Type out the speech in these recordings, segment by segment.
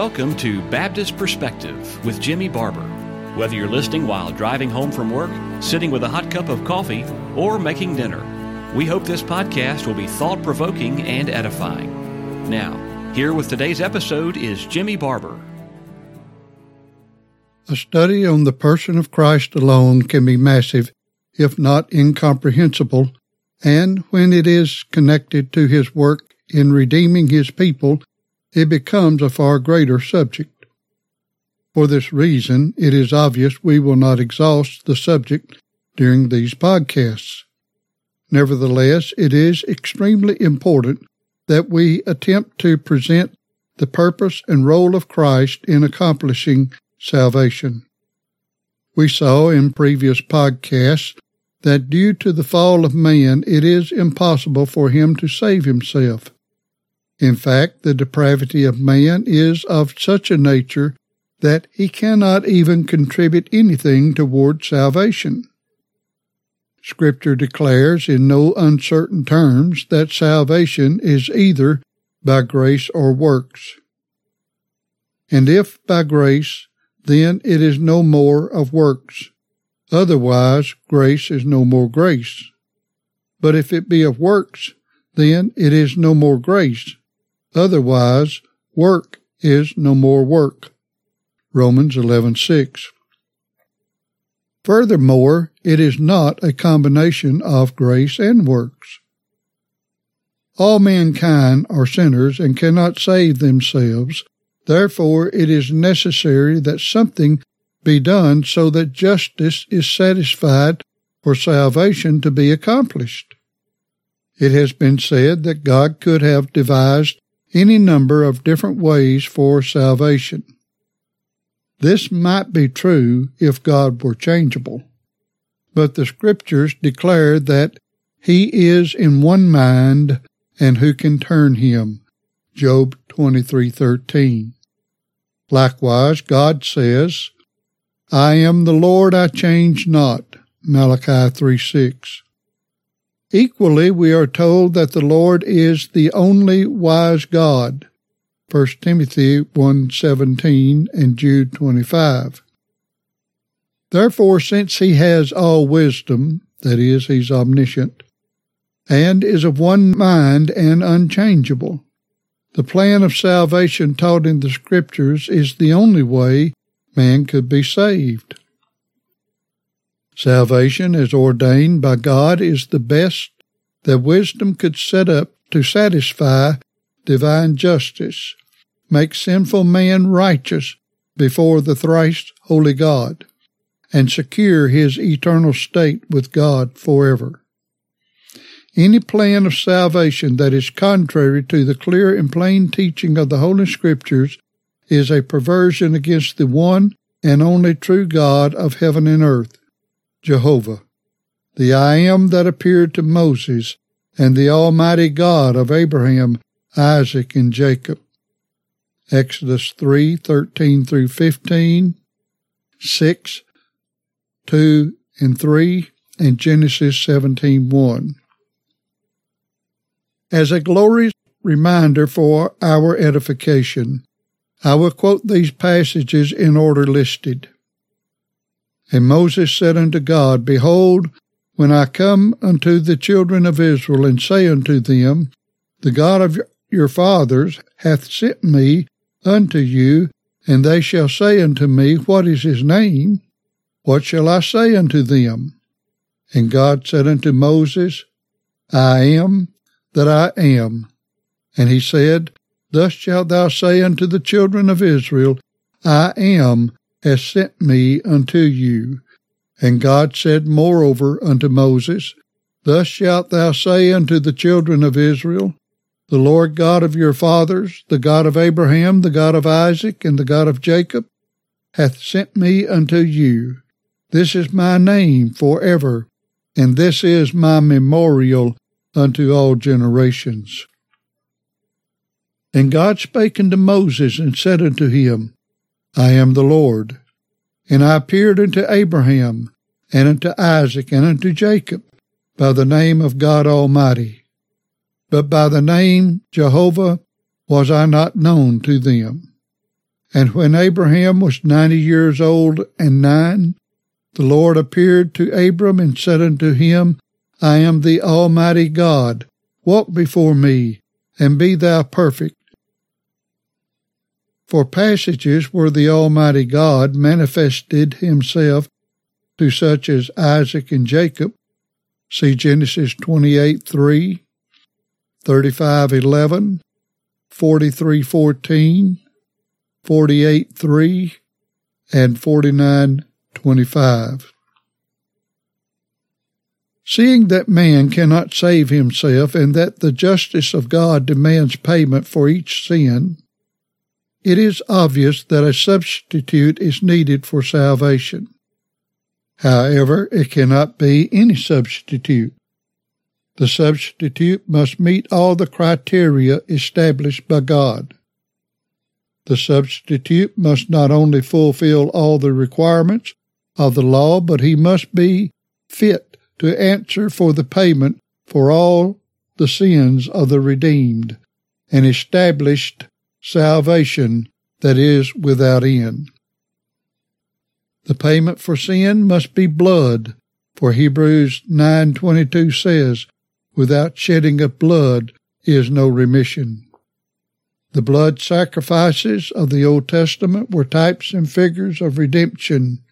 welcome to Baptist Perspective with Jimmy Barber. Whether you're listening while driving home from work, sitting with a hot cup of coffee, or making dinner, we hope this podcast will be thought provoking and edifying. Now, here with today's episode is Jimmy Barber. A study on the person of Christ alone can be massive, if not incomprehensible, and when it is connected to his work in redeeming his people, it becomes a far greater subject. For this reason, it is obvious we will not exhaust the subject during these podcasts. Nevertheless, it is extremely important that we attempt to present the purpose and role of Christ in accomplishing salvation. We saw in previous podcasts that due to the fall of man, it is impossible for him to save himself. In fact, the depravity of man is of such a nature that he cannot even contribute anything toward salvation. Scripture declares in no uncertain terms that salvation is either by grace or works. And if by grace, then it is no more of works. Otherwise, grace is no more grace. But if it be of works, then it is no more grace. Otherwise, work is no more work. Romans 11:6. Furthermore, it is not a combination of grace and works. All mankind are sinners and cannot save themselves. Therefore, it is necessary that something be done so that justice is satisfied for salvation to be accomplished. It has been said that God could have devised any number of different ways for salvation. This might be true if God were changeable, but the scriptures declare that he is in one mind and who can turn him. Job 23:13. Likewise, God says, I am the Lord, I change not. Malachi 3:6. Equally, we are told that the Lord is the only wise God. 1 Timothy 1:17 and Jude 25. Therefore, since he has all wisdom, that is, he's omniscient, and is of one mind and unchangeable, the plan of salvation taught in the Scriptures is the only way man could be saved. Salvation, as ordained by God, is the best that wisdom could set up to satisfy divine justice, make sinful man righteous before the thrice holy God, and secure his eternal state with God forever. Any plan of salvation that is contrary to the clear and plain teaching of the Holy Scriptures is a perversion against the one and only true God of heaven and earth, Jehovah, the I am that appeared to Moses, and the Almighty God of Abraham, Isaac, and Jacob. Exodus 3, 13 through 15, 6, 2 and 3, and Genesis 17, 1. As a glorious reminder for our edification, I will quote these passages in order listed. And Moses said unto God, Behold, when I come unto the children of Israel and say unto them, The God of your fathers hath sent me unto you, and they shall say unto me, What is his name? What shall I say unto them? And God said unto Moses, I am that I am. And he said, Thus shalt thou say unto the children of Israel, I am has sent me unto you. And God said moreover unto Moses, Thus shalt thou say unto the children of Israel, The Lord God of your fathers, the God of Abraham, the God of Isaac, and the God of Jacob, hath sent me unto you. This is my name for ever, and this is my memorial unto all generations. And God spake unto Moses and said unto him, I am the Lord. And I appeared unto Abraham, and unto Isaac, and unto Jacob, by the name of God Almighty. But by the name Jehovah was I not known to them. And when Abraham was ninety years old and nine, the Lord appeared to Abram and said unto him, I am the Almighty God. Walk before me, and be thou perfect. For passages where the Almighty God manifested himself to such as Isaac and Jacob, see Genesis 28 3, 35 11, 43 14, 48 3, and 49 25. Seeing that man cannot save himself and that the justice of God demands payment for each sin, it is obvious that a substitute is needed for salvation. However, it cannot be any substitute. The substitute must meet all the criteria established by God. The substitute must not only fulfill all the requirements of the law, but he must be fit to answer for the payment for all the sins of the redeemed and established salvation that is without end. The payment for sin must be blood, for Hebrews 9:22 says, without shedding of blood is no remission. The blood sacrifices of the Old Testament were types and figures of redemption.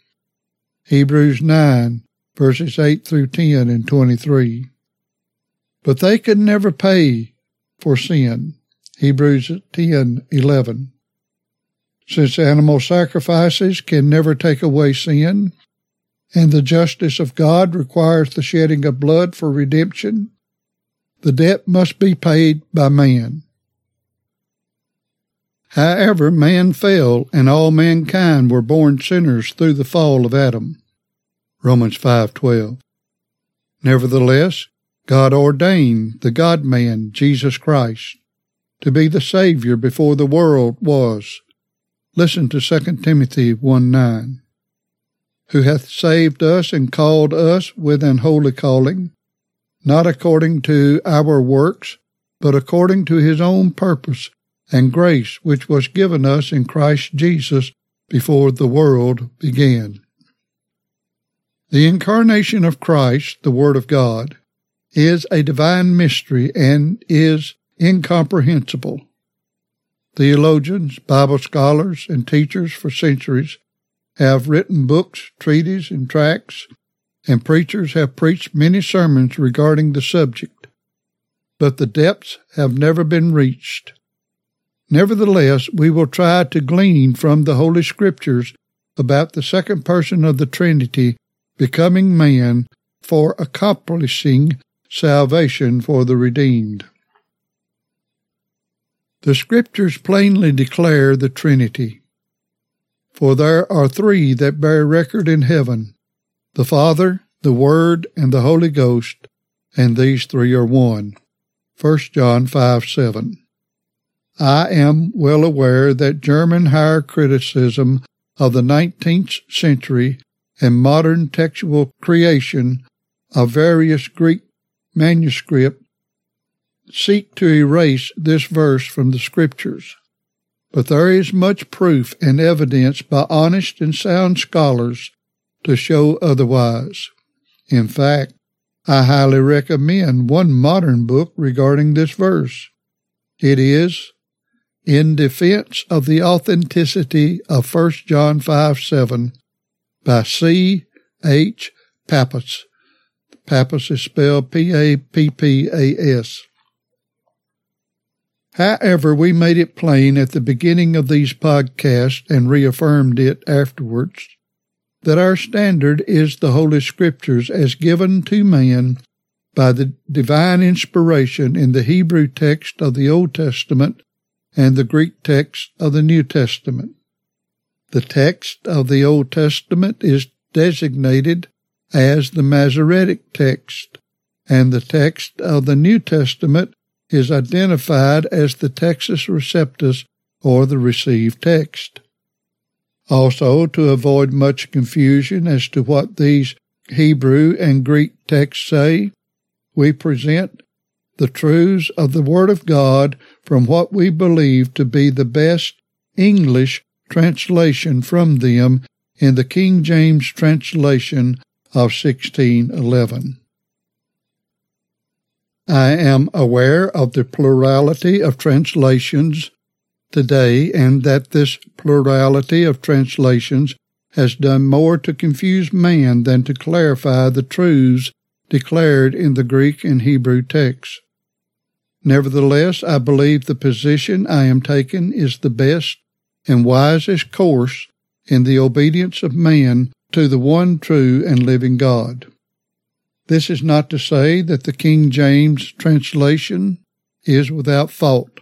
Hebrews 9 verses 8 through 10 and 23. But they could never pay for sin. Hebrews 10:11. Since animal sacrifices can never take away sin, and the justice of God requires the shedding of blood for redemption, the debt must be paid by man. However, man fell, and all mankind were born sinners through the fall of Adam. Romans 5:12. Nevertheless, God ordained the God-man, Jesus Christ, to be the Savior before the world was Listen to 2 Timothy 1 9. Who hath saved us and called us with an holy calling, not according to our works, but according to his own purpose and grace which was given us in Christ Jesus before the world began. The incarnation of Christ, the Word of God, is a divine mystery and is incomprehensible. Theologians, Bible scholars, and teachers for centuries have written books, treatises, and tracts, and preachers have preached many sermons regarding the subject, but the depths have never been reached. Nevertheless, we will try to glean from the Holy Scriptures about the second person of the Trinity becoming man for accomplishing salvation for the redeemed. The Scriptures plainly declare the Trinity. For there are three that bear record in heaven the Father, the Word, and the Holy Ghost, and these three are one. 1 John 5 7. I am well aware that German higher criticism of the 19th century and modern textual creation of various Greek manuscripts seek to erase this verse from the Scriptures. But there is much proof and evidence by honest and sound scholars to show otherwise. In fact, I highly recommend one modern book regarding this verse. It is In Defense of the Authenticity of 1 John 5 7 by C. H. Pappas. Pappas is spelled P A P P A S. However, we made it plain at the beginning of these podcasts and reaffirmed it afterwards that our standard is the Holy Scriptures as given to man by the divine inspiration in the Hebrew text of the Old Testament and the Greek text of the New Testament. The text of the Old Testament is designated as the Masoretic text, and the text of the New Testament is identified as the Textus Receptus or the received text. Also, to avoid much confusion as to what these Hebrew and Greek texts say, we present the truths of the Word of God from what we believe to be the best English translation from them in the King James translation of 1611. I am aware of the plurality of translations today and that this plurality of translations has done more to confuse man than to clarify the truths declared in the Greek and Hebrew texts. Nevertheless, I believe the position I am taking is the best and wisest course in the obedience of man to the one true and living God. This is not to say that the King James translation is without fault.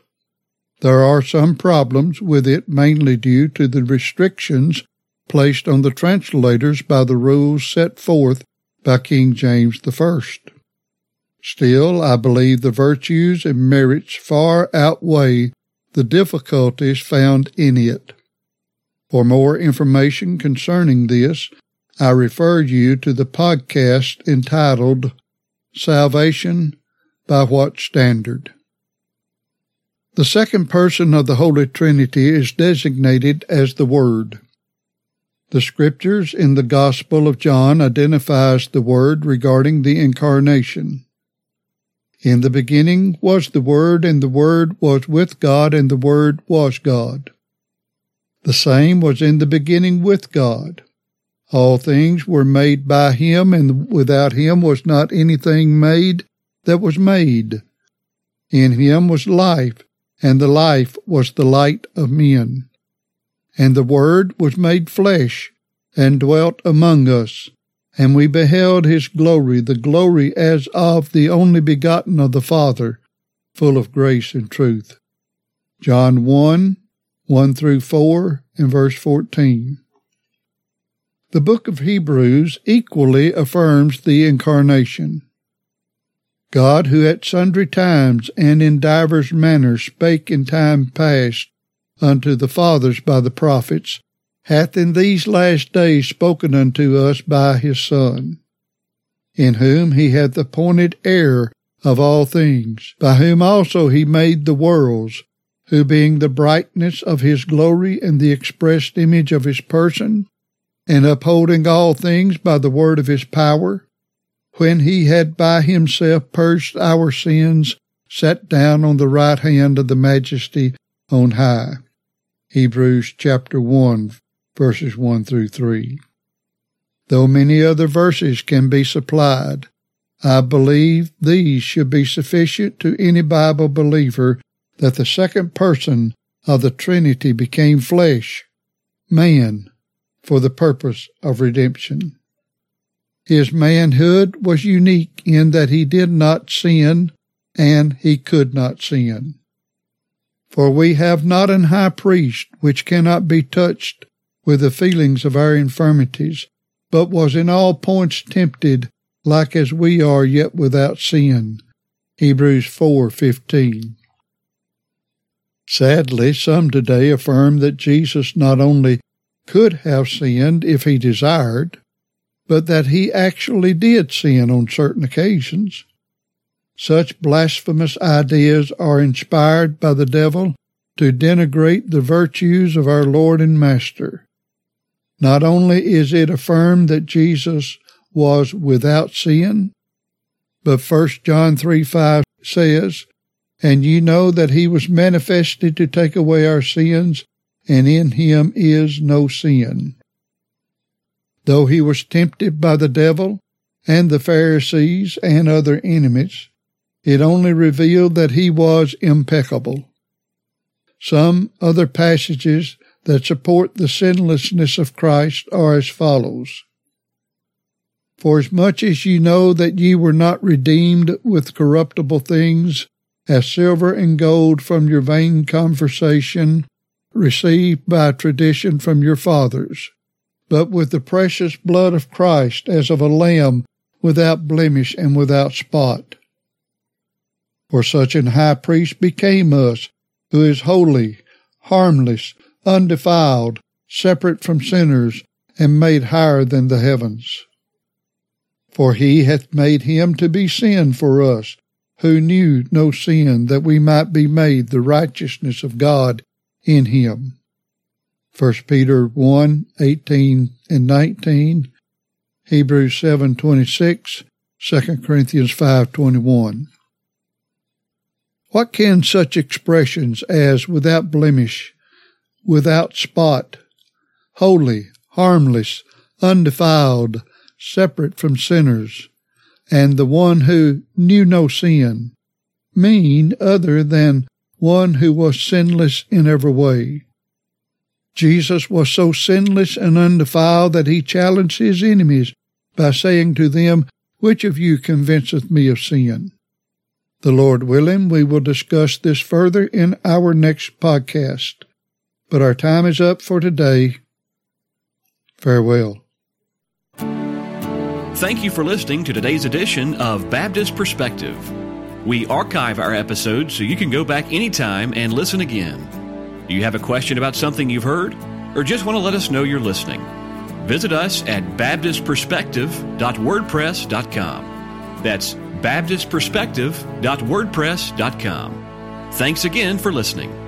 There are some problems with it mainly due to the restrictions placed on the translators by the rules set forth by King James I. Still, I believe the virtues and merits far outweigh the difficulties found in it. For more information concerning this, I refer you to the podcast entitled Salvation by What Standard? The second person of the Holy Trinity is designated as the Word. The scriptures in the Gospel of John identifies the Word regarding the Incarnation. In the beginning was the Word, and the Word was with God, and the Word was God. The same was in the beginning with God. All things were made by him, and without him was not anything made that was made. In him was life, and the life was the light of men. And the Word was made flesh, and dwelt among us, and we beheld his glory, the glory as of the only begotten of the Father, full of grace and truth. John 1, 1 through 4, and verse 14. The book of Hebrews equally affirms the incarnation. God, who at sundry times and in divers manners spake in time past unto the fathers by the prophets, hath in these last days spoken unto us by his Son, in whom he hath appointed heir of all things, by whom also he made the worlds, who being the brightness of his glory and the expressed image of his person, and upholding all things by the word of his power, when he had by himself purged our sins, sat down on the right hand of the majesty on high. Hebrews chapter 1, verses 1 through 3. Though many other verses can be supplied, I believe these should be sufficient to any Bible believer that the second person of the Trinity became flesh, man, for the purpose of redemption. His manhood was unique in that he did not sin and he could not sin. For we have not an high priest which cannot be touched with the feelings of our infirmities, but was in all points tempted like as we are yet without sin. Hebrews 4:15. Sadly, some today affirm that Jesus not only could have sinned if he desired, but that he actually did sin on certain occasions. Such blasphemous ideas are inspired by the devil to denigrate the virtues of our Lord and Master. Not only is it affirmed that Jesus was without sin, but 1 John 3 5 says, And ye know that he was manifested to take away our sins, and in him is no sin. Though he was tempted by the devil and the Pharisees and other enemies, it only revealed that he was impeccable. Some other passages that support the sinlessness of Christ are as follows. For as much as ye know that ye were not redeemed with corruptible things, as silver and gold from your vain conversation received by tradition from your fathers, but with the precious blood of Christ as of a lamb without blemish and without spot. For such an high priest became us, who is holy, harmless, undefiled, separate from sinners, and made higher than the heavens. For he hath made him to be sin for us, who knew no sin, that we might be made the righteousness of God in him. 1 Peter 1, 18 and 19, Hebrews 7, 26, 2 Corinthians 5, 21. What can such expressions as without blemish, without spot, holy, harmless, undefiled, separate from sinners, and the one who knew no sin, mean other than one who was sinless in every way? Jesus was so sinless and undefiled that he challenged his enemies by saying to them, Which of you convinceth me of sin? The Lord willing, we will discuss this further in our next podcast. But our time is up for today. Farewell. Thank you for listening to today's edition of Baptist Perspective. We archive our episodes so you can go back anytime and listen again. Do you have a question about something you've heard? Or just want to let us know you're listening? Visit us at baptistperspective.wordpress.com. That's baptistperspective.wordpress.com. Thanks again for listening.